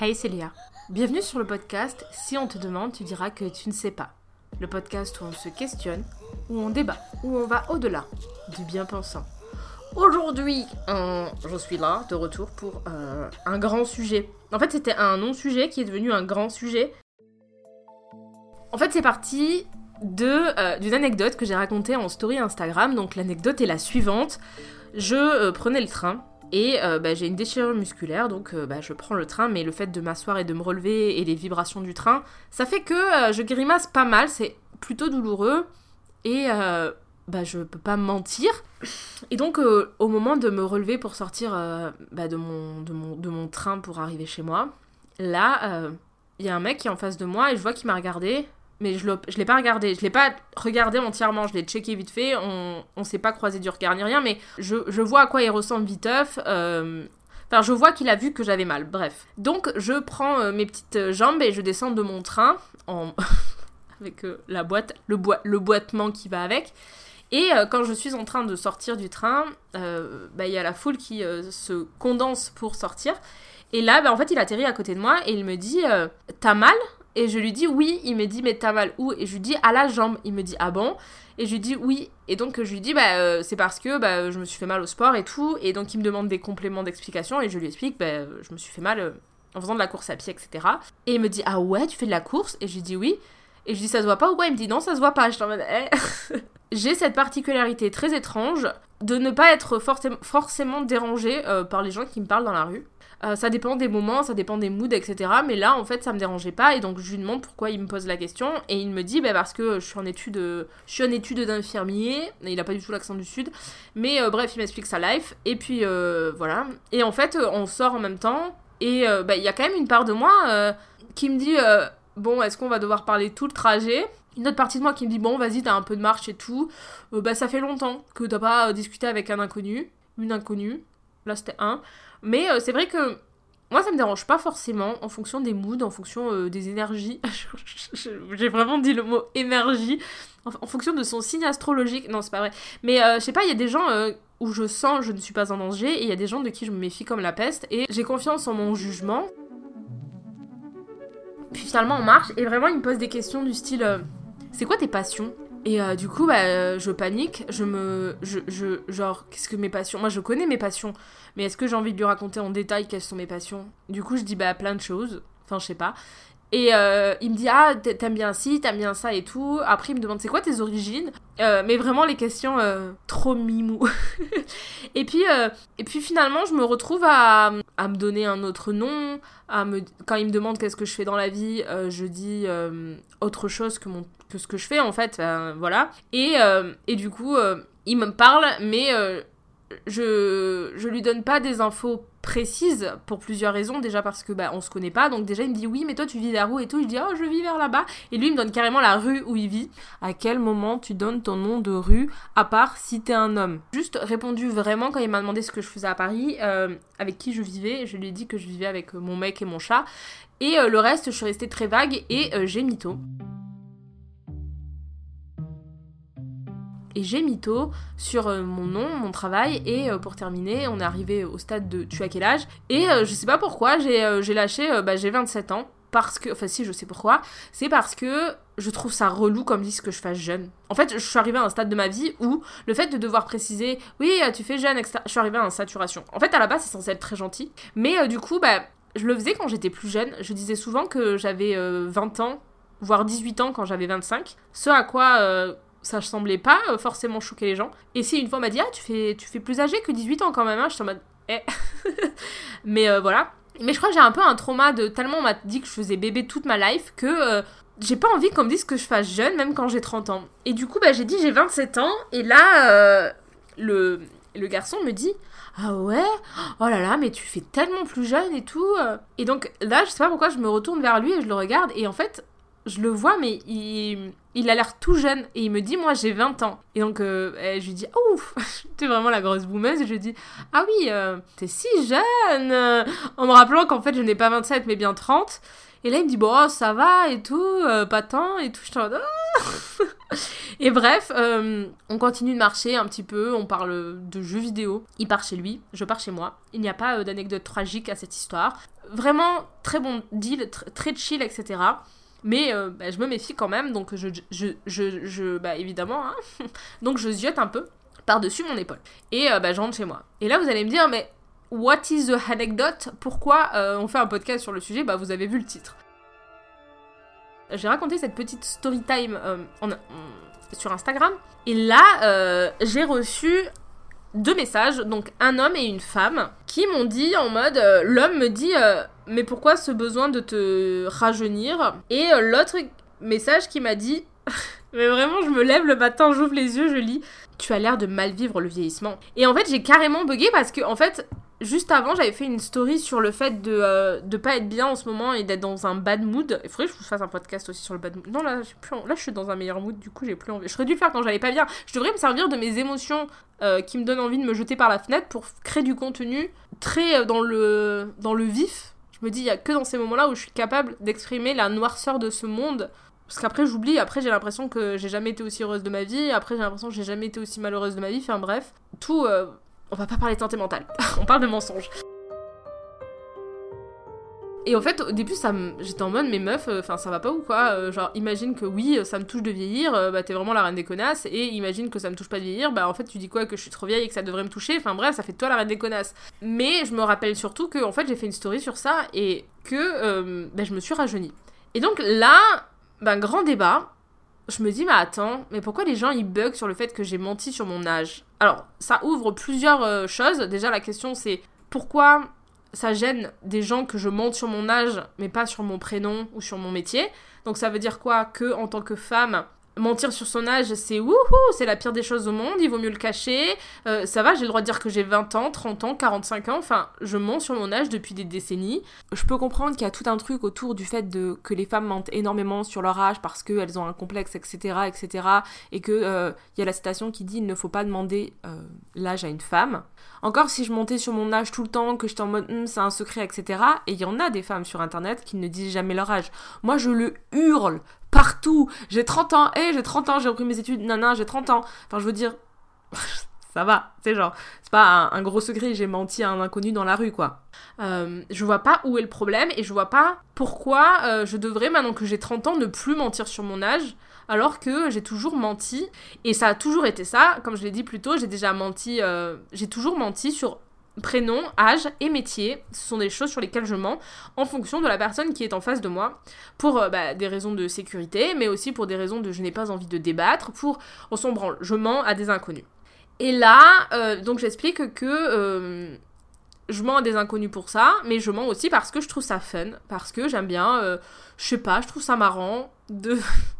Hey Célia, bienvenue sur le podcast Si on te demande, tu diras que tu ne sais pas. Le podcast où on se questionne, où on débat, où on va au-delà du bien pensant. Aujourd'hui, euh, je suis là, de retour pour euh, un grand sujet. En fait, c'était un non-sujet qui est devenu un grand sujet. En fait, c'est parti euh, d'une anecdote que j'ai racontée en story Instagram. Donc l'anecdote est la suivante. Je prenais le train et bah, j'ai une déchirure musculaire, donc bah, je prends le train, mais le fait de m'asseoir et de me relever et les vibrations du train, ça fait que je grimace pas mal, c'est plutôt douloureux. Et bah, je peux pas mentir. Et donc, euh, au moment de me relever pour sortir euh, bah, de, mon, de, mon, train pour arriver chez moi, là, il euh, y a un mec qui est en face de moi et je vois qu'il m'a regardé. Mais je ne l'ai pas regardé. Je l'ai pas regardé entièrement. Je l'ai checké vite fait. On ne s'est pas croisé du regard ni rien. Mais je, vois à quoi il ressemble viteuf. Enfin, je vois qu'il a vu que j'avais mal. Bref. Donc, je prends mes petites jambes et je descends de mon train en... avec la boîte, le, boi le boitement qui va avec. Et euh, quand je suis en train de sortir du train, euh, bah, il y a la foule qui euh, se condense pour sortir. Et là, bah, en fait, il atterrit à côté de moi et il me dit T'as mal? Et je lui dis Oui. Il me dit Mais t'as mal où? Et je lui dis À la jambe. Il me dit Ah bon? Et je lui dis Oui. Et donc, je lui dis bah, C'est parce que bah, je me suis fait mal au sport et tout. Et donc, il me demande des compléments d'explication et je lui explique bah, Je me suis fait mal en faisant de la course à pied, etc. Et il me dit Ah ouais, tu fais de la course? Et je lui dis Oui. Et je dis ça se voit pas ou quoi? Il me dit non, ça se voit pas. Eh. J'ai cette particularité très étrange de ne pas être forcément dérangée euh, par les gens qui me parlent dans la rue. Euh, ça dépend des moments, ça dépend des moods, etc. Mais là, en fait, ça me dérangeait pas. Et donc, je lui demande pourquoi il me pose la question. Et il me dit, bah, parce que je suis en étude, je suis en étude d'infirmier. Il a pas du tout l'accent du sud. Mais euh, bref, il m'explique sa life. Et puis, voilà. Et en fait, on sort en même temps. Et bah, il y a quand même une part de moi qui me dit, bon, est-ce qu'on va devoir parler tout le trajet? Une autre partie de moi qui me dit bon vas-y t'as un peu de marche et tout euh, bah ça fait longtemps que t'as pas euh, discuté avec un inconnu une inconnue là c'était un mais euh, c'est vrai que moi ça me dérange pas forcément en fonction des moods en fonction des énergies. J'ai vraiment dit le mot énergie en, fonction de son signe astrologique. Non c'est pas vrai. Mais je sais pas il y a des gens où je sens je ne suis pas en danger et il y a des gens de qui je me méfie comme la peste et j'ai confiance en mon jugement. Puis finalement on marche et vraiment il me pose des questions du style euh, c'est quoi tes passions? Et euh, du coup bah euh, je panique, je me je, je genre qu'est-ce que mes passions Moi je connais mes passions, mais est-ce que j'ai envie de lui raconter en détail quelles sont mes passions? Du coup je dis bah plein de choses, enfin je sais pas. Et euh, il me dit ah t'aimes bien ci, t'aimes bien ça et tout. Après il me demande c'est quoi tes origines? Mais vraiment les questions trop mimou. et puis et puis finalement je me retrouve à, à, me donner un autre nom. À me quand il me demande qu'est-ce que je fais dans la vie, je dis autre chose que mon que ce que je fais en fait. voilà. Et et du coup il me parle mais je, je lui donne pas des infos précises pour plusieurs raisons. Déjà parce que bah, on se connaît pas. Donc déjà il me dit oui mais toi tu vis où et tout. Je dis oh je vis vers là-bas. Et lui il me donne carrément la rue où il vit. À quel moment tu donnes ton nom de rue à part si t'es un homme? Juste répondu vraiment quand il m'a demandé ce que je faisais à Paris, euh, avec qui je vivais. Je lui ai dit que je vivais avec mon mec et mon chat. Et euh, le reste je suis restée très vague et euh, j'ai mytho. Et j'ai mytho sur euh, mon nom, mon travail, et euh, pour terminer, on est arrivé au stade de tu as quel âge Et euh, je sais pas pourquoi, j'ai lâché, bah, j'ai 27 ans, parce que, enfin si, je sais pourquoi, c'est parce que je trouve ça relou comme disent que je fasse jeune. En fait, je suis arrivée à un stade de ma vie où le fait de devoir préciser, oui, tu fais jeune, etc., je suis arrivée à une saturation. En fait, à la base, c'est censé être très gentil, mais du coup, bah, je le faisais quand j'étais plus jeune. Je disais souvent que j'avais 20 ans, voire 18 ans quand j'avais 25. Ce à quoi ça semblait pas euh, forcément choquer les gens. Et si une fois m'a dit, ah, tu fais, tu fais plus âgé que 18 ans quand même, hein, je suis en mode, eh. Mais euh, voilà. Mais je crois que j'ai un peu un trauma de tellement on m'a dit que je faisais bébé toute ma life que euh, j'ai pas envie qu'on me dise que je fasse jeune, même quand j'ai 30 ans. Et du coup, bah, j'ai dit j'ai 27 ans, et là, le, le garçon me dit ah ouais? Oh là là, mais tu fais tellement plus jeune et tout. Et donc là, je sais pas pourquoi je me retourne vers lui et je le regarde. Et en fait, je le vois, mais il, a l'air tout jeune. Et il me dit, moi, j'ai 20 ans. Et donc, euh, je lui dis, oh, t'es vraiment la grosse boumeuse. Et je lui dis, ah oui, euh, t'es si jeune En me rappelant qu'en fait, je n'ai pas 27, mais bien 30. Et là, il me dit, bon, ça va et tout, euh, pas tant et tout. Je t'en Et bref, euh, on continue de marcher un petit peu, on parle de jeux vidéo. Il part chez lui, je pars chez moi. Il n'y a pas d'anecdote tragique à cette histoire. Vraiment, très bon deal, très chill, etc. Mais bah, je me méfie quand même, donc je, je, je, je bah évidemment, hein. donc je ziote un peu par-dessus mon épaule. Et bah, je rentre chez moi. Et là, vous allez me dire, mais What is the anecdote? Pourquoi euh, on fait un podcast sur le sujet? Bah vous avez vu le titre. J'ai raconté cette petite story time euh, sur Instagram et là euh, j'ai reçu deux messages, donc un homme et une femme, qui m'ont dit en mode l'homme me dit mais pourquoi ce besoin de te rajeunir? Et l'autre message qui m'a dit mais vraiment je me lève le matin, j'ouvre les yeux, je lis tu as l'air de mal vivre le vieillissement. Et en fait, j'ai carrément bugué parce que, en fait, juste avant, j'avais fait une story sur le fait de, euh, de pas être bien en ce moment et d'être dans un bad mood. Il faudrait que je vous fasse un podcast aussi sur le bad mood. Non, là, là, je suis dans un meilleur mood, du coup, j'ai plus envie. Je serais dû le faire quand j'allais pas bien. Je devrais me servir de mes émotions euh, qui me donnent envie de me jeter par la fenêtre pour créer du contenu très euh, dans, le, dans le vif. Je me dis, il y a que dans ces moments-là où je suis capable d'exprimer la noirceur de ce monde. Parce qu'après, j'oublie. Après, j'ai l'impression que j'ai jamais été aussi heureuse de ma vie. Après, j'ai l'impression que j'ai jamais été aussi malheureuse de ma vie. Enfin, bref. Tout. on va pas parler de santé mentale. on parle de mensonges. Et en fait, au début, ça j'étais en mode, mais meuf, euh, enfin, ça va pas ou quoi euh, Genre, imagine que oui, ça me touche de vieillir, euh, bah t'es vraiment la reine des connasses, et imagine que ça me touche pas de vieillir, bah en fait, tu dis quoi Que je suis trop vieille et que ça devrait me toucher, enfin bref, ça fait toi la reine des connasses. Mais je me rappelle surtout que, en fait, j'ai fait une story sur ça et que bah, je me suis rajeunie. Et donc là, ben, grand débat. Je me dis, mais attends, mais pourquoi les gens ils bug sur le fait que j'ai menti sur mon âge? Alors, ça ouvre plusieurs choses. Déjà, la question c'est pourquoi ça gêne des gens que je monte sur mon âge, mais pas sur mon prénom ou sur mon métier? Donc ça veut dire quoi Que en tant que femme, mentir sur son âge, c'est wouhou, c'est la pire des choses au monde, il vaut mieux le cacher. Euh, ça va, j'ai le droit de dire que j'ai 20 ans, 30 ans, 45 ans, enfin, je mens sur mon âge depuis des décennies. Je peux comprendre qu'il y a tout un truc autour du fait de, que les femmes mentent énormément sur leur âge parce qu'elles ont un complexe, etc., etc., et qu'il euh, y a la citation qui dit il ne faut pas demander euh, l'âge à une femme. Encore si je montais sur mon âge tout le temps, que j'étais en mode hum, c'est un secret, etc., et il y en a des femmes sur internet qui ne disent jamais leur âge. Moi, je le hurle partout. J'ai 30 ans, hé, j'ai 30 ans, j'ai repris mes études, non, j'ai 30 ans. Enfin, je veux dire, ça va, c'est genre, c'est pas un, gros secret, j'ai menti à un inconnu dans la rue, quoi. Euh, je vois pas où est le problème et je vois pas pourquoi euh, je devrais, maintenant que j'ai 30 ans, ne plus mentir sur mon âge. Alors que j'ai toujours menti, et ça a toujours été ça, comme je l'ai dit plus tôt, j'ai déjà menti, euh, j'ai toujours menti sur prénom, âge et métier. Ce sont des choses sur lesquelles je mens en fonction de la personne qui est en face de moi, pour euh, bah, des raisons de sécurité, mais aussi pour des raisons de je n'ai pas envie de débattre, pour on s'en je mens à des inconnus. Et là, euh, donc j'explique que euh, je mens à des inconnus pour ça, mais je mens aussi parce que je trouve ça fun, parce que j'aime bien, je sais pas, je trouve ça marrant de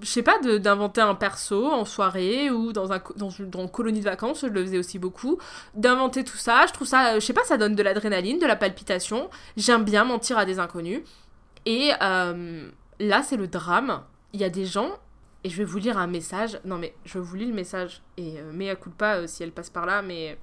je sais pas, d'inventer un perso en soirée ou dans, un, dans, une colonie de vacances, je le faisais aussi beaucoup. D'inventer tout ça, je trouve ça, je sais pas, ça donne de l'adrénaline, de la palpitation. J'aime bien mentir à des inconnus. Et euh, là, c'est le drame. Il y a des gens, et je vais vous lire un message. Non, mais je vous lis le message. Et euh, écoute pas euh, si elle passe par là, mais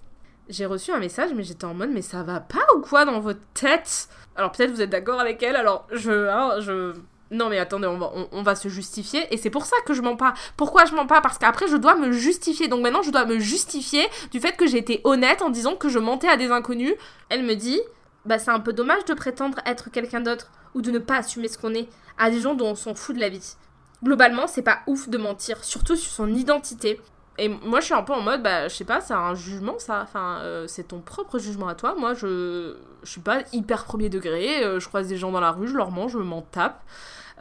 j'ai reçu un message, mais j'étais en mode, mais ça va pas ou quoi dans votre tête? Alors peut-être vous êtes d'accord avec elle, alors je, hein, je, non mais attendez, on va, se justifier et c'est pour ça que je mens pas. Pourquoi je mens pas? Parce qu'après je dois me justifier. Donc maintenant je dois me justifier du fait que j'ai été honnête en disant que je mentais à des inconnus. Elle me dit, bah c'est un peu dommage de prétendre être quelqu'un d'autre ou de ne pas assumer ce qu'on est à des gens dont on s'en fout de la vie. Globalement, c'est pas ouf de mentir, surtout sur son identité. Et moi, je suis un peu en mode, bah, je sais pas, c'est un jugement, ça. Enfin, euh, c'est ton propre jugement à toi. Moi, je, suis pas hyper premier degré. Euh, je croise des gens dans la rue, je leur mens, je m'en tape.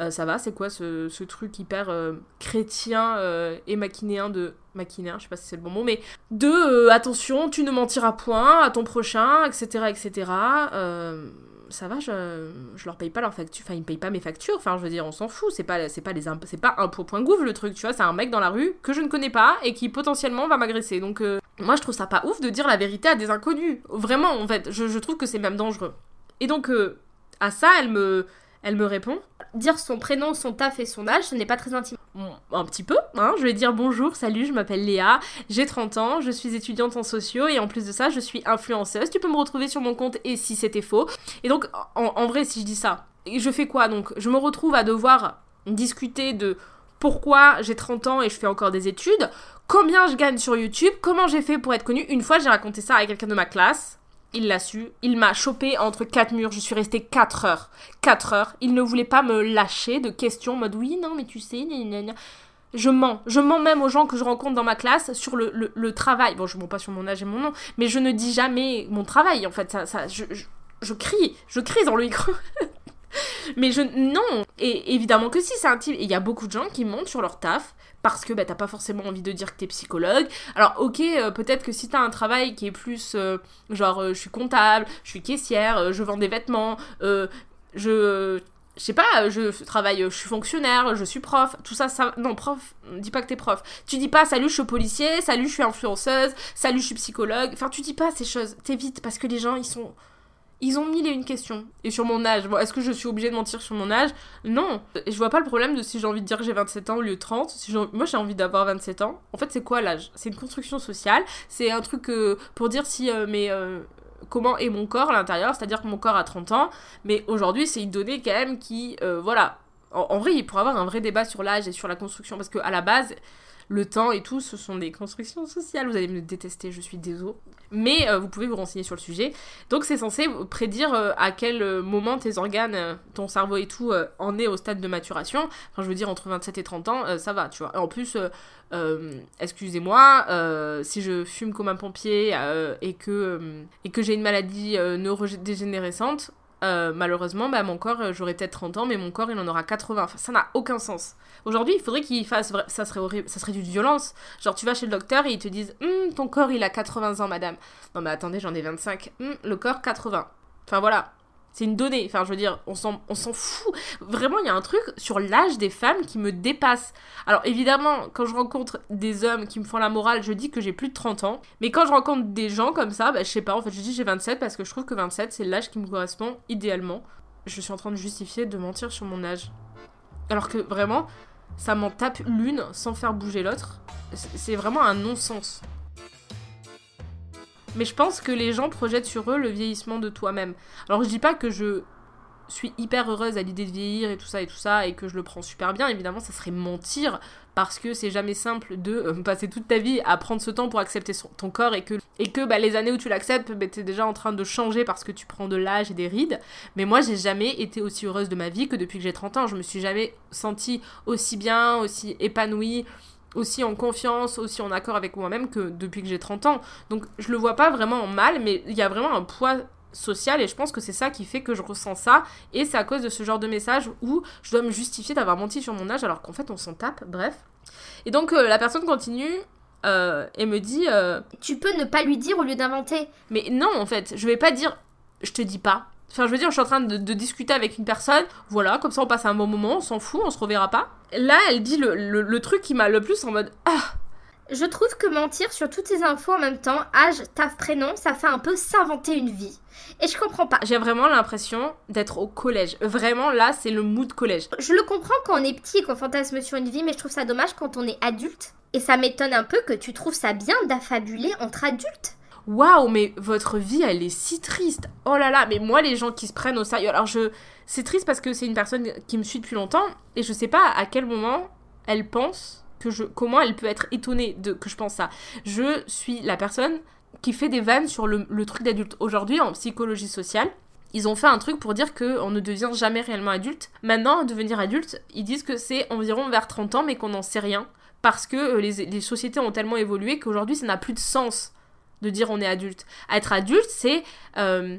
Euh, ça va, c'est quoi ce, truc hyper euh, chrétien euh, et maquinéen de. Maquinéen, je sais pas si c'est le bon mot, mais de attention, tu ne mentiras point à ton prochain, etc. etc. ça va, je, je leur paye pas leurs factures, enfin ils me payent pas mes factures, enfin je veux dire, on s'en fout, c'est pas, c'est pas, les c'est pas le truc, tu vois, c'est un mec dans la rue que je ne connais pas et qui potentiellement va m'agresser. Donc moi je trouve ça pas ouf de dire la vérité à des inconnus. Vraiment, en fait, je trouve que c'est même dangereux. Et donc à ça, elle me, elle me répond Dire son prénom, son taf et son âge, ce n'est pas très intime. un petit peu, hein. Je vais dire bonjour, salut, je m'appelle Léa, j'ai 30 ans, je suis étudiante en sociaux et en plus de ça, je suis influenceuse. Tu peux me retrouver sur mon compte et si c'était faux. Et donc, en, vrai, si je dis ça, je fais quoi donc? Je me retrouve à devoir discuter de pourquoi j'ai 30 ans et je fais encore des études, combien je gagne sur YouTube, comment j'ai fait pour être connue. Une fois, j'ai raconté ça à quelqu'un de ma classe. Il l'a su. Il m'a chopé entre quatre murs. Je suis restée 4 heures. 4 heures. Il ne voulait pas me lâcher de questions en mode oui, non, mais tu sais, Je mens. Je mens même aux gens que je rencontre dans ma classe sur le, travail. Bon, je mens pas sur mon âge et mon nom, mais je ne dis jamais mon travail. En fait, ça, ça je, je, je crie. Je crie dans le micro. Mais je. Non Et évidemment que si, c'est un type. Et il y a beaucoup de gens qui montent sur leur taf parce que bah, t'as pas forcément envie de dire que t'es psychologue. Alors, ok, euh, peut-être que si t'as un travail qui est plus. Euh, genre, euh, je suis comptable, je suis caissière, je vends des vêtements, je. Je sais pas, je travaille, je suis fonctionnaire, je suis prof, tout ça, ça. Non, prof, dis pas que t'es prof. Tu dis pas salut, je suis policier, salut, je suis influenceuse, salut, je suis psychologue. Enfin, tu dis pas ces choses. T'évites parce que les gens, ils sont ils ont mis les une question. Et sur mon âge, est-ce que je suis obligée de mentir sur mon âge? Non. Je vois pas le problème de si j'ai envie de dire que j'ai 27 ans au lieu de 30. Si moi, j'ai envie d'avoir 27 ans. En fait, c'est quoi l'âge? C'est une construction sociale. C'est un truc euh, pour dire si euh, mais euh, comment est mon corps à l'intérieur. C'est-à-dire que mon corps a 30 ans. Mais aujourd'hui, c'est une donnée quand même qui, voilà. En, en, vrai, il pourrait avoir un vrai débat sur l'âge et sur la construction. Parce qu'à la base, le temps et tout, ce sont des constructions sociales. Vous allez me détester, je suis désolée. Mais euh, vous pouvez vous renseigner sur le sujet. Donc c'est censé prédire euh, à quel euh, moment tes organes, ton cerveau et tout en est au stade de maturation. Enfin, je veux dire, entre 27 et 30 ans, ça va, tu vois. en plus, excusez-moi, si je fume comme un pompier et que, et que j'ai une maladie neurodégénérescente, euh, malheureusement, bah, mon corps, euh, j'aurais peut-être 30 ans, mais mon corps, il en aura 80. Enfin, ça n'a aucun sens. Aujourd'hui, il faudrait qu'il fasse. Ça serait horrible. Ça serait du violence. Genre, tu vas chez le docteur et ils te disent hum, Ton corps, il a 80 ans, madame. Non, mais attendez, j'en ai 25. Hum, le corps, 80. Enfin, voilà. C'est une donnée. Enfin, je veux dire, on s'en, fout. Vraiment, il y a un truc sur l'âge des femmes qui me dépasse. Alors, évidemment, quand je rencontre des hommes qui me font la morale, je dis que j'ai plus de 30 ans. Mais quand je rencontre des gens comme ça, bah, je sais pas, en fait, je dis j'ai 27 parce que je trouve que 27, c'est l'âge qui me correspond idéalement. Je suis en train de justifier de mentir sur mon âge. Alors que vraiment, ça m'en tape l'une sans faire bouger l'autre. C'est vraiment un non-sens. Mais je pense que les gens projettent sur eux le vieillissement de toi-même. Alors je dis pas que je suis hyper heureuse à l'idée de vieillir et tout ça et tout ça et que je le prends super bien. Évidemment, ça serait mentir parce que c'est jamais simple de euh, passer toute ta vie à prendre ce temps pour accepter ton corps et que, et bah, les années où tu l'acceptes, bah, t'es déjà en train de changer parce que tu prends de l'âge et des rides. Mais moi, j'ai jamais été aussi heureuse de ma vie que depuis que j'ai 30 ans. Je me suis jamais sentie aussi bien, aussi épanouie aussi en confiance, aussi en accord avec moi-même que depuis que j'ai 30 ans. Donc je le vois pas vraiment en mal, mais il y a vraiment un poids social et je pense que c'est ça qui fait que je ressens ça et c'est à cause de ce genre de message où je dois me justifier d'avoir menti sur mon âge alors qu'en fait on s'en tape, bref. Et donc euh, la personne continue euh, et me dit euh, Tu peux ne pas lui dire au lieu d'inventer. Mais non en fait, je vais pas dire je te dis pas. Enfin, je veux dire, je suis en train de, discuter avec une personne, voilà, comme ça on passe un bon moment, on s'en fout, on se reverra pas. Là, elle dit le, truc qui m'a le plus en mode Ah Je trouve que mentir sur toutes ces infos en même temps, âge, taf, prénom, ça fait un peu s'inventer une vie. Et je comprends pas. J'ai vraiment l'impression d'être au collège. Vraiment, là, c'est le mood collège. Je le comprends quand on est petit et qu'on fantasme sur une vie, mais je trouve ça dommage quand on est adulte. Et ça m'étonne un peu que tu trouves ça bien d'affabuler entre adultes waouh, mais votre vie, elle est si triste. Oh là là, mais moi, les gens qui se prennent au sérieux. Alors, je. C'est triste parce que c'est une personne qui me suit depuis longtemps et je sais pas à quel moment elle pense que je. Comment elle peut être étonnée de que je pense ça. Je suis la personne qui fait des vannes sur le, truc d'adulte. Aujourd'hui, en psychologie sociale, ils ont fait un truc pour dire qu'on ne devient jamais réellement adulte. Maintenant, devenir adulte, ils disent que c'est environ vers 30 ans, mais qu'on n'en sait rien. Parce que euh, les, les sociétés ont tellement évolué qu'aujourd'hui, ça n'a plus de sens de dire on est adulte. Être adulte, c'est euh,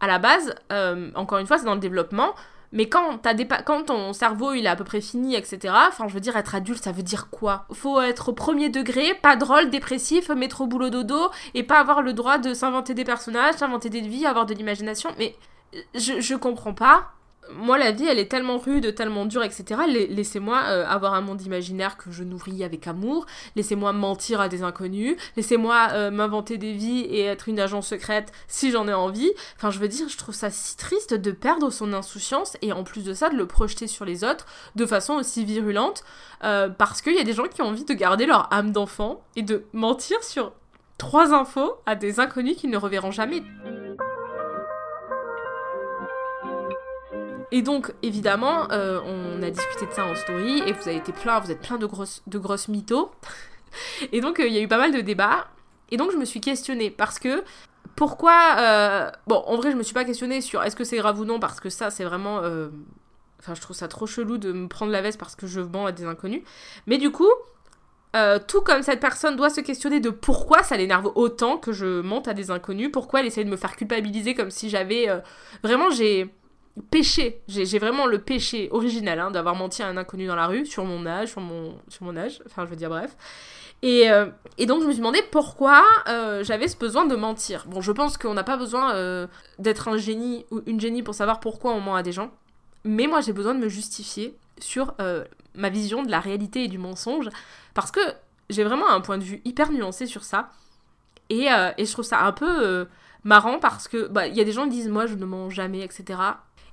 à la base, euh, encore une fois, c'est dans le développement. Mais quand, as quand ton cerveau il est à peu près fini, etc. Enfin, je veux dire, être adulte, ça veut dire quoi? Faut être au premier degré, pas drôle, dépressif, mettre au boulot dodo, et pas avoir le droit de s'inventer des personnages, s'inventer des vies, avoir de l'imagination. Mais je, je comprends pas moi, la vie, elle est tellement rude, tellement dure, etc. Laissez-moi euh, avoir un monde imaginaire que je nourris avec amour. Laissez-moi mentir à des inconnus. Laissez-moi euh, m'inventer des vies et être une agent secrète si j'en ai envie. Enfin, je veux dire, je trouve ça si triste de perdre son insouciance et en plus de ça, de le projeter sur les autres de façon aussi virulente. Euh, parce qu'il y a des gens qui ont envie de garder leur âme d'enfant et de mentir sur trois infos à des inconnus qu'ils ne reverront jamais. Et donc, évidemment, euh, on a discuté de ça en story et vous avez été plein, vous êtes plein de grosses, de mythos. et donc, euh, il y a eu pas mal de débats. Et donc, je me suis questionnée parce que pourquoi. euh, Bon, en vrai, je me suis pas questionnée sur est-ce que c'est grave ou non parce que ça, c'est vraiment. Enfin, je trouve ça trop chelou de me prendre la veste parce que je mens à des inconnus. Mais du coup, tout comme cette personne doit se questionner de pourquoi ça l'énerve autant que je mente à des inconnus, pourquoi elle essaie de me faire culpabiliser comme si j'avais... Vraiment, j'ai péché, j'ai vraiment le péché original hein, d'avoir menti à un inconnu dans la rue, sur mon âge, sur mon, sur mon âge, enfin je veux dire bref. Et, euh, et donc je me suis demandé pourquoi euh, j'avais ce besoin de mentir. Bon, je pense qu'on n'a pas besoin euh, d'être un génie ou une génie pour savoir pourquoi on ment à des gens. Mais moi j'ai besoin de me justifier sur ma vision de la réalité et du mensonge. Parce que j'ai vraiment un point de vue hyper nuancé sur ça. Et, et je trouve ça un peu marrant parce que bah, il y a des gens qui disent moi je ne mens jamais, etc.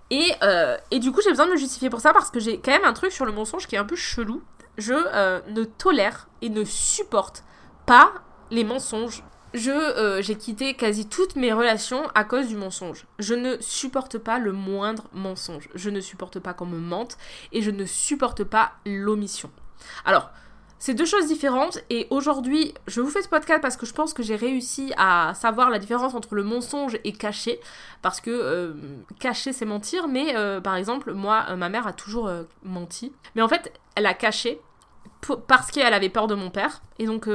Et, euh, et du coup j'ai besoin de me justifier pour ça parce que j'ai quand même un truc sur le mensonge qui est un peu chelou. Je euh, ne tolère et ne supporte pas les mensonges. Je euh, j'ai quitté quasi toutes mes relations à cause du mensonge. Je ne supporte pas le moindre mensonge. Je ne supporte pas qu'on me mente et je ne supporte pas l'omission. Alors, c'est deux choses différentes et aujourd'hui, je vous fais ce podcast parce que je pense que j'ai réussi à savoir la différence entre le mensonge et cacher parce que euh, cacher c'est mentir mais euh, par exemple, moi euh, ma mère a toujours menti. Mais en fait, elle a caché parce qu'elle avait peur de mon père. Et donc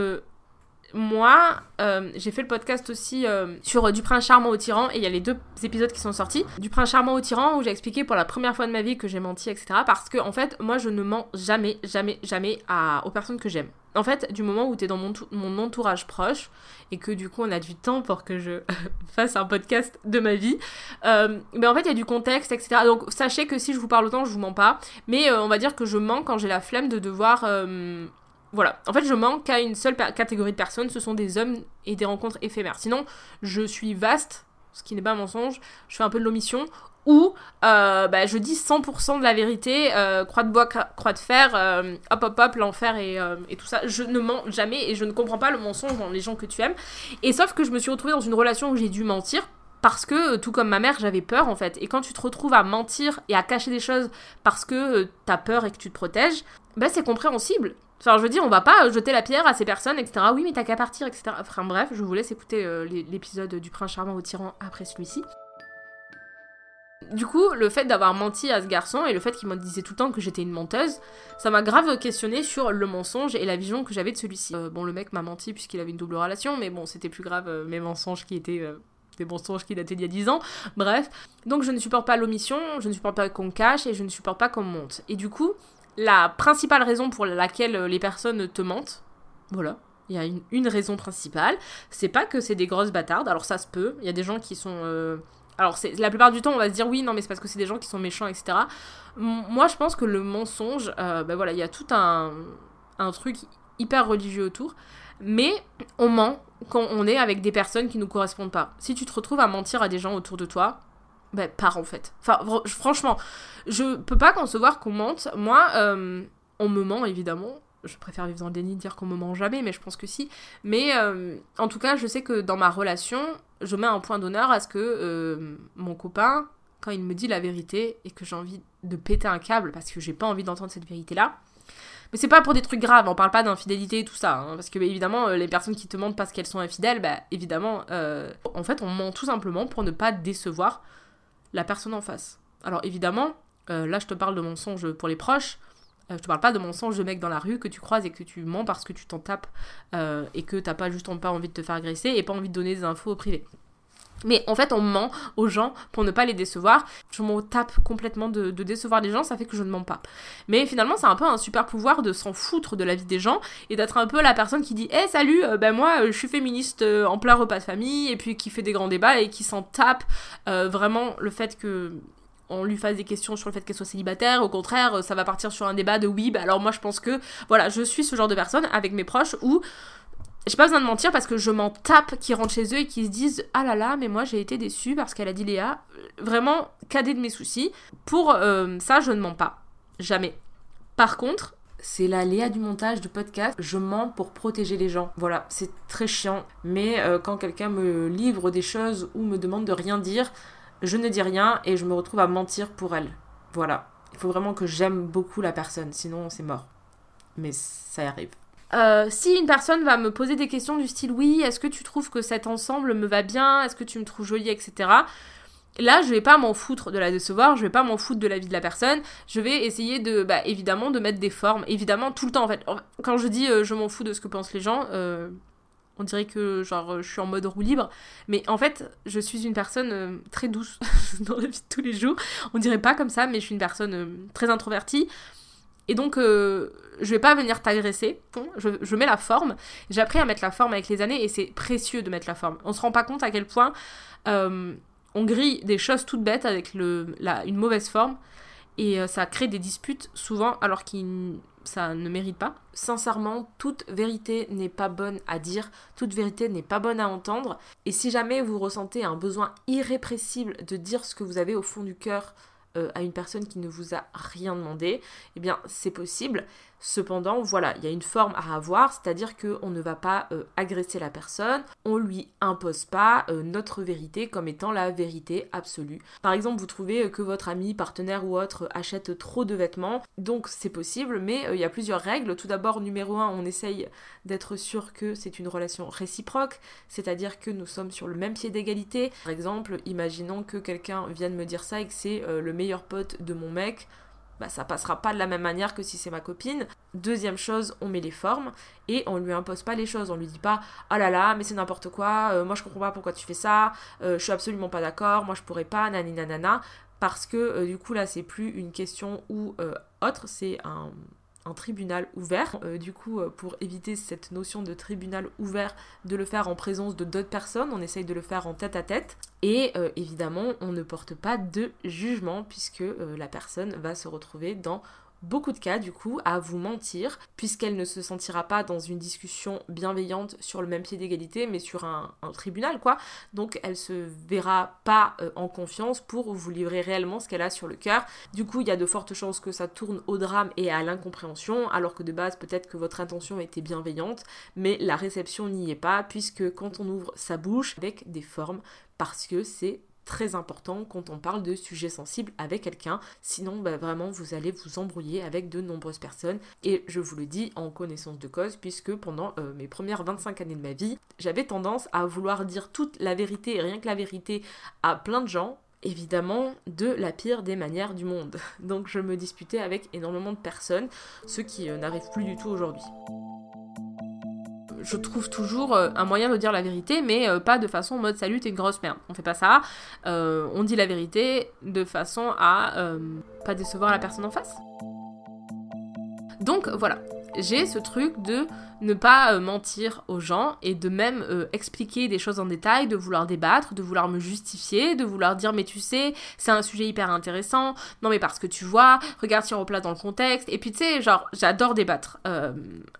moi, euh, j'ai fait le podcast aussi euh, sur euh, Du prince charmant au tyran et il y a les deux épisodes qui sont sortis. Du prince charmant au tyran où j'ai expliqué pour la première fois de ma vie que j'ai menti, etc. Parce que en fait, moi je ne mens jamais, jamais, jamais à, aux personnes que j'aime. En fait, du moment où tu es dans mon, mon entourage proche et que du coup on a du temps pour que je fasse un podcast de ma vie, mais en fait il y a du contexte, etc. Donc sachez que si je vous parle autant, je vous mens pas. Mais on va dire que je mens quand j'ai la flemme de devoir voilà, en fait, je manque qu'à une seule catégorie de personnes, ce sont des hommes et des rencontres éphémères. Sinon, je suis vaste, ce qui n'est pas un mensonge, je fais un peu de l'omission, ou euh, bah, je dis 100% de la vérité, euh, croix de bois, croix de fer, euh, hop hop hop, l'enfer et, tout ça. Je ne mens jamais et je ne comprends pas le mensonge dans les gens que tu aimes. Et sauf que je me suis retrouvée dans une relation où j'ai dû mentir. Parce que, tout comme ma mère, j'avais peur en fait. Et quand tu te retrouves à mentir et à cacher des choses parce que t'as peur et que tu te protèges, bah c'est compréhensible. Enfin, je veux dire, on va pas jeter la pierre à ces personnes, etc. Oui, mais t'as qu'à partir, etc. Enfin, bref, je vous laisse écouter euh, l'é- l'épisode du prince charmant au tyran après celui-ci. Du coup, le fait d'avoir menti à ce garçon et le fait qu'il me disait tout le temps que j'étais une menteuse, ça m'a grave questionné sur le mensonge et la vision que j'avais de celui-ci. Euh, bon, le mec m'a menti puisqu'il avait une double relation, mais bon, c'était plus grave euh, mes mensonges qui étaient des mensonges qui dataient d'il y a 10 ans. Bref, donc je ne supporte pas l'omission, je ne supporte pas qu'on cache et je ne supporte pas qu'on monte. Et du coup, la principale raison pour laquelle euh, les personnes te mentent, voilà, il y a une, raison principale, c'est pas que c'est des grosses bâtardes, alors ça se peut, il y a des gens qui sont... euh, alors c'est la plupart du temps on va se dire oui non mais c'est parce que c'est des gens qui sont méchants etc. Moi je pense que le mensonge, euh, ben voilà il y a tout un, un truc hyper religieux autour, mais on ment quand on est avec des personnes qui nous correspondent pas. Si tu te retrouves à mentir à des gens autour de toi, ben pars en fait. Enfin franchement, je peux pas concevoir qu'on mente. Moi, euh, on me ment évidemment. Je préfère vivre dans le déni, dire qu'on me ment jamais, mais je pense que si. Mais euh, en tout cas, je sais que dans ma relation, je mets un point d'honneur à ce que euh, mon copain, quand il me dit la vérité et que j'ai envie de péter un câble parce que j'ai pas envie d'entendre cette vérité-là. Mais c'est pas pour des trucs graves, on parle pas d'infidélité et tout ça. hein, parce que bah, évidemment, les personnes qui te mentent parce qu'elles sont infidèles, bah évidemment, en fait, on ment tout simplement pour ne pas décevoir la personne en face. Alors évidemment, euh, là je te parle de mensonges pour les proches. Euh, je te parle pas de mensonges de mecs dans la rue que tu croises et que tu mens parce que tu t'en tapes euh, et que t'as pas juste pas envie de te faire agresser et pas envie de donner des infos au privé. Mais en fait, on ment aux gens pour ne pas les décevoir. Je m'en tape complètement de, décevoir les gens, ça fait que je ne mens pas. Mais finalement, c'est un peu un super pouvoir de s'en foutre de la vie des gens et d'être un peu la personne qui dit Eh salut, euh, ben moi euh, je suis féministe euh, en plein repas de famille et puis qui fait des grands débats et qui s'en tape vraiment le fait que on lui fasse des questions sur le fait qu'elle soit célibataire, au contraire, ça va partir sur un débat de oui, bah alors moi je pense que, voilà, je suis ce genre de personne avec mes proches où j'ai pas besoin de mentir parce que je m'en tape qui rentrent chez eux et qui se disent ah là là mais moi j'ai été déçue parce qu'elle a dit Léa vraiment cadet de mes soucis pour euh, ça je ne mens pas. Jamais. Par contre c'est la Léa du montage du podcast. Je mens pour protéger les gens. Voilà c'est très chiant. Mais euh, quand quelqu'un me livre des choses ou me demande de rien dire je ne dis rien et je me retrouve à mentir pour elle. Voilà. Il faut vraiment que j'aime beaucoup la personne, sinon c'est mort. Mais ça arrive. Euh, si une personne va me poser des questions du style oui, est-ce que tu trouves que cet ensemble me va bien, est-ce que tu me trouves jolie, etc. Là, je vais pas m'en foutre de la décevoir, je vais pas m'en foutre de la vie de la personne, je vais essayer de, bah, évidemment, de mettre des formes, évidemment, tout le temps en fait. Quand je dis euh, je m'en fous de ce que pensent les gens, euh, on dirait que genre je suis en mode roue libre, mais en fait, je suis une personne très douce dans la vie de tous les jours. On dirait pas comme ça, mais je suis une personne très introvertie. Et donc, euh, je vais pas venir t'agresser. Je, mets la forme. J'ai appris à mettre la forme avec les années et c'est précieux de mettre la forme. On se rend pas compte à quel point euh, on grille des choses toutes bêtes avec le, une mauvaise forme et euh, ça crée des disputes souvent alors que ça ne mérite pas. Sincèrement, toute vérité n'est pas bonne à dire, toute vérité n'est pas bonne à entendre. Et si jamais vous ressentez un besoin irrépressible de dire ce que vous avez au fond du cœur, euh, à une personne qui ne vous a rien demandé, eh bien c'est possible. Cependant, voilà, il y a une forme à avoir, c'est-à-dire qu'on ne va pas euh, agresser la personne, on lui impose pas euh, notre vérité comme étant la vérité absolue. Par exemple, vous trouvez que votre ami, partenaire ou autre achète trop de vêtements, donc c'est possible, mais il y a plusieurs règles. Tout d'abord, numéro un, on essaye d'être sûr que c'est une relation réciproque, c'est-à-dire que nous sommes sur le même pied d'égalité. Par exemple, imaginons que quelqu'un vienne me dire ça et que c'est le meilleur pote de mon mec bah, ça passera pas de la même manière que si c'est ma copine. Deuxième chose, on met les formes et on lui impose pas les choses. On lui dit pas oh là là, mais c'est n'importe quoi, euh, moi je comprends pas pourquoi tu fais ça, euh, je suis absolument pas d'accord, moi je pourrais pas, nani nanana. Parce que euh, du coup là, c'est plus une question ou autre, c'est un un tribunal ouvert. Euh, du coup, euh, pour éviter cette notion de tribunal ouvert, de le faire en présence de d'autres personnes, on essaye de le faire en tête à tête. Et euh, évidemment, on ne porte pas de jugement puisque la personne va se retrouver dans beaucoup de cas du coup à vous mentir puisqu'elle ne se sentira pas dans une discussion bienveillante sur le même pied d'égalité mais sur un, tribunal quoi. Donc elle se verra pas euh, en confiance pour vous livrer réellement ce qu'elle a sur le cœur. Du coup il y a de fortes chances que ça tourne au drame et à l'incompréhension alors que de base peut-être que votre intention était bienveillante mais la réception n'y est pas puisque quand on ouvre sa bouche avec des formes parce que c'est très important quand on parle de sujets sensibles avec quelqu'un. Sinon, bah, vraiment, vous allez vous embrouiller avec de nombreuses personnes. Et je vous le dis en connaissance de cause, puisque pendant euh, mes premières 25 années de ma vie, j'avais tendance à vouloir dire toute la vérité et rien que la vérité à plein de gens. Évidemment, de la pire des manières du monde. Donc je me disputais avec énormément de personnes, ce qui euh, n'arrive plus du tout aujourd'hui je trouve toujours euh, un moyen de dire la vérité, mais euh, pas de façon mode salut, t'es grosse merde. On fait pas ça. Euh, on dit la vérité de façon à pas décevoir la personne en face. Donc voilà, j'ai ce truc de ne pas euh, mentir aux gens et de même euh, expliquer des choses en détail, de vouloir débattre, de vouloir me justifier, de vouloir dire mais tu sais, c'est un sujet hyper intéressant, non mais parce que tu vois, regarde si on replace dans le contexte, et puis tu sais, genre j'adore débattre euh,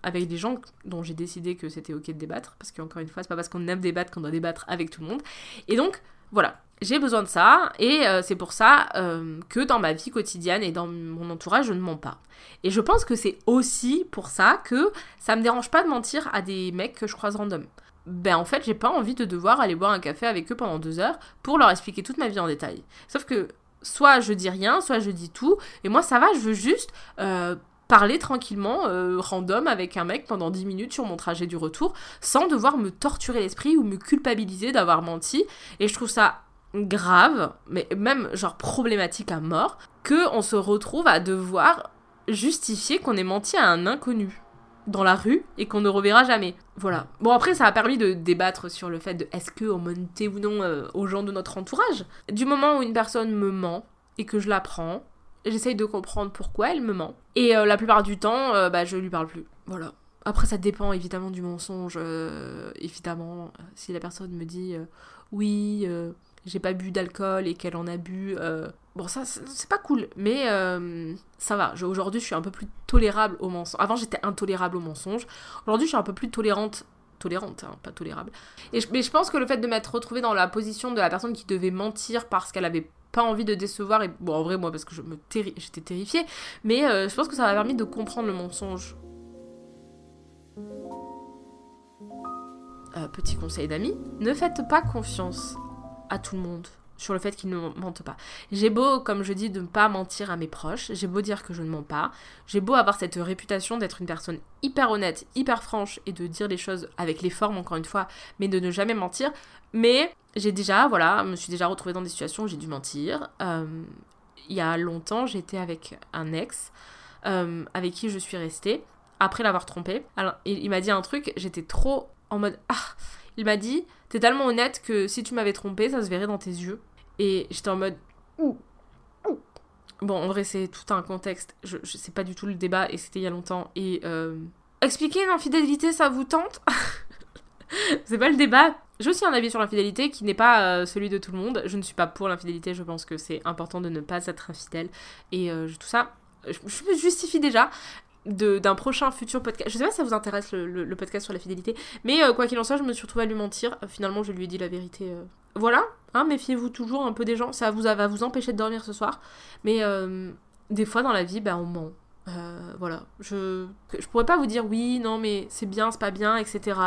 avec des gens dont j'ai décidé que c'était ok de débattre, parce qu'encore une fois, c'est pas parce qu'on aime débattre qu'on doit débattre avec tout le monde, et donc voilà, j'ai besoin de ça et euh, c'est pour ça euh, que dans ma vie quotidienne et dans mon entourage, je ne mens pas. Et je pense que c'est aussi pour ça que ça me dérange pas de mentir à des mecs que je croise random. Ben en fait, j'ai pas envie de devoir aller boire un café avec eux pendant deux heures pour leur expliquer toute ma vie en détail. Sauf que soit je dis rien, soit je dis tout, et moi ça va, je veux juste euh, parler tranquillement, random, avec un mec pendant 10 minutes sur mon trajet du retour, sans devoir me torturer l'esprit ou me culpabiliser d'avoir menti. Et je trouve ça grave, mais même genre problématique à mort, que on se retrouve à devoir justifier qu'on ait menti à un inconnu dans la rue et qu'on ne reverra jamais. Voilà. Bon après ça a permis de débattre sur le fait de est-ce que on mentait ou non euh, aux gens de notre entourage? Du moment où une personne me ment et que je la prends, j'essaye de comprendre pourquoi elle me ment. Et euh, la plupart du temps, euh, bah je lui parle plus. Voilà. Après ça dépend évidemment du mensonge. évidemment, si la personne me dit oui j'ai pas bu d'alcool et qu'elle en a bu. Euh, bon, ça, c'est pas cool, mais euh, ça va. Aujourd'hui, je suis un peu plus tolérable au mensonge. Avant, j'étais intolérable au mensonge. Aujourd'hui, je suis un peu plus tolérante. Tolérante, hein, pas tolérable. Et je, mais je pense que le fait de m'être retrouvée dans la position de la personne qui devait mentir parce qu'elle avait pas envie de décevoir, et bon, en vrai, moi, parce que je me j'étais terrifiée, mais euh, je pense que ça m'a permis de comprendre le mensonge. petit conseil d'amis, ne faites pas confiance à tout le monde sur le fait qu'ils ne mentent pas. J'ai beau, comme je dis, de ne pas mentir à mes proches, j'ai beau dire que je ne mens pas, j'ai beau avoir cette réputation d'être une personne hyper honnête, hyper franche et de dire les choses avec les formes, encore une fois, mais de ne jamais mentir. Mais j'ai déjà, voilà, me suis déjà retrouvée dans des situations où j'ai dû mentir. Euh, il y a longtemps, j'étais avec un ex euh, avec qui je suis restée après l'avoir trompé. Alors, il, il m'a dit un truc, j'étais trop en mode ah. Il m'a dit, t'es tellement honnête que si tu m'avais trompé, ça se verrait dans tes yeux. Et j'étais en mode ouh. Bon, en vrai, c'est tout un contexte. Je, je pas du tout le débat et c'était il y a longtemps. Et euh, expliquer une infidélité, ça vous tente? C'est pas le débat. J'ai aussi un avis sur l'infidélité qui n'est pas euh, celui de tout le monde. Je ne suis pas pour l'infidélité. Je pense que c'est important de ne pas être infidèle. Et euh, tout ça, je, je me justifie déjà d'un prochain futur podcast. Je sais pas si ça vous intéresse le, podcast sur la fidélité, mais euh, quoi qu'il en soit, je me suis retrouvée à lui mentir. Euh, finalement, je lui ai dit la vérité. Euh. Voilà, hein, méfiez-vous toujours un peu des gens. Ça vous, va vous empêcher de dormir ce soir. Mais des fois dans la vie, bah, on ment. voilà, je, je pourrais pas vous dire oui, non, mais c'est bien, c'est pas bien, etc.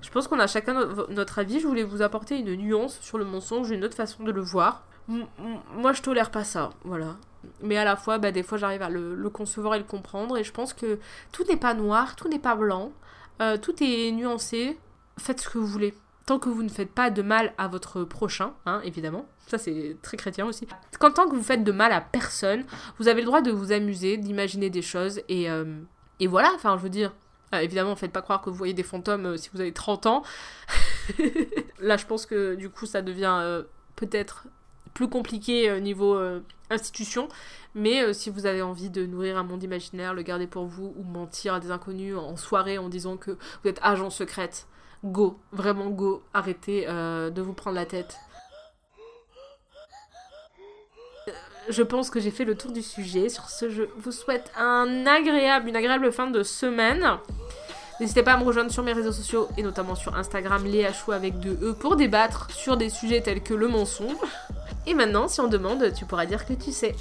Je pense qu'on a chacun notre avis. Je voulais vous apporter une nuance sur le mensonge, une autre façon de le voir. moi, je tolère pas ça, voilà mais à la fois, bah, des fois, j'arrive à le, concevoir et le comprendre. Et je pense que tout n'est pas noir, tout n'est pas blanc, euh, tout est nuancé. Faites ce que vous voulez. Tant que vous ne faites pas de mal à votre prochain, hein, évidemment. Ça, c'est très chrétien aussi. Quand tant que vous faites de mal à personne, vous avez le droit de vous amuser, d'imaginer des choses. Et, euh, et voilà, enfin, je veux dire. Euh, évidemment, faites pas croire que vous voyez des fantômes si vous avez 30 ans. Là, je pense que du coup, ça devient peut-être plus compliqué au niveau institution. Mais euh, si vous avez envie de nourrir un monde imaginaire, le garder pour vous ou mentir à des inconnus en soirée en disant que vous êtes agent secrète, go, vraiment go, arrêtez euh, de vous prendre la tête. Euh, je pense que j'ai fait le tour du sujet. Sur ce, je vous souhaite une agréable fin de semaine. N'hésitez pas à me rejoindre sur mes réseaux sociaux et notamment sur Instagram, Léa Chou avec deux E pour débattre sur des sujets tels que le mensonge. Et maintenant, si on demande, tu pourras dire que tu sais.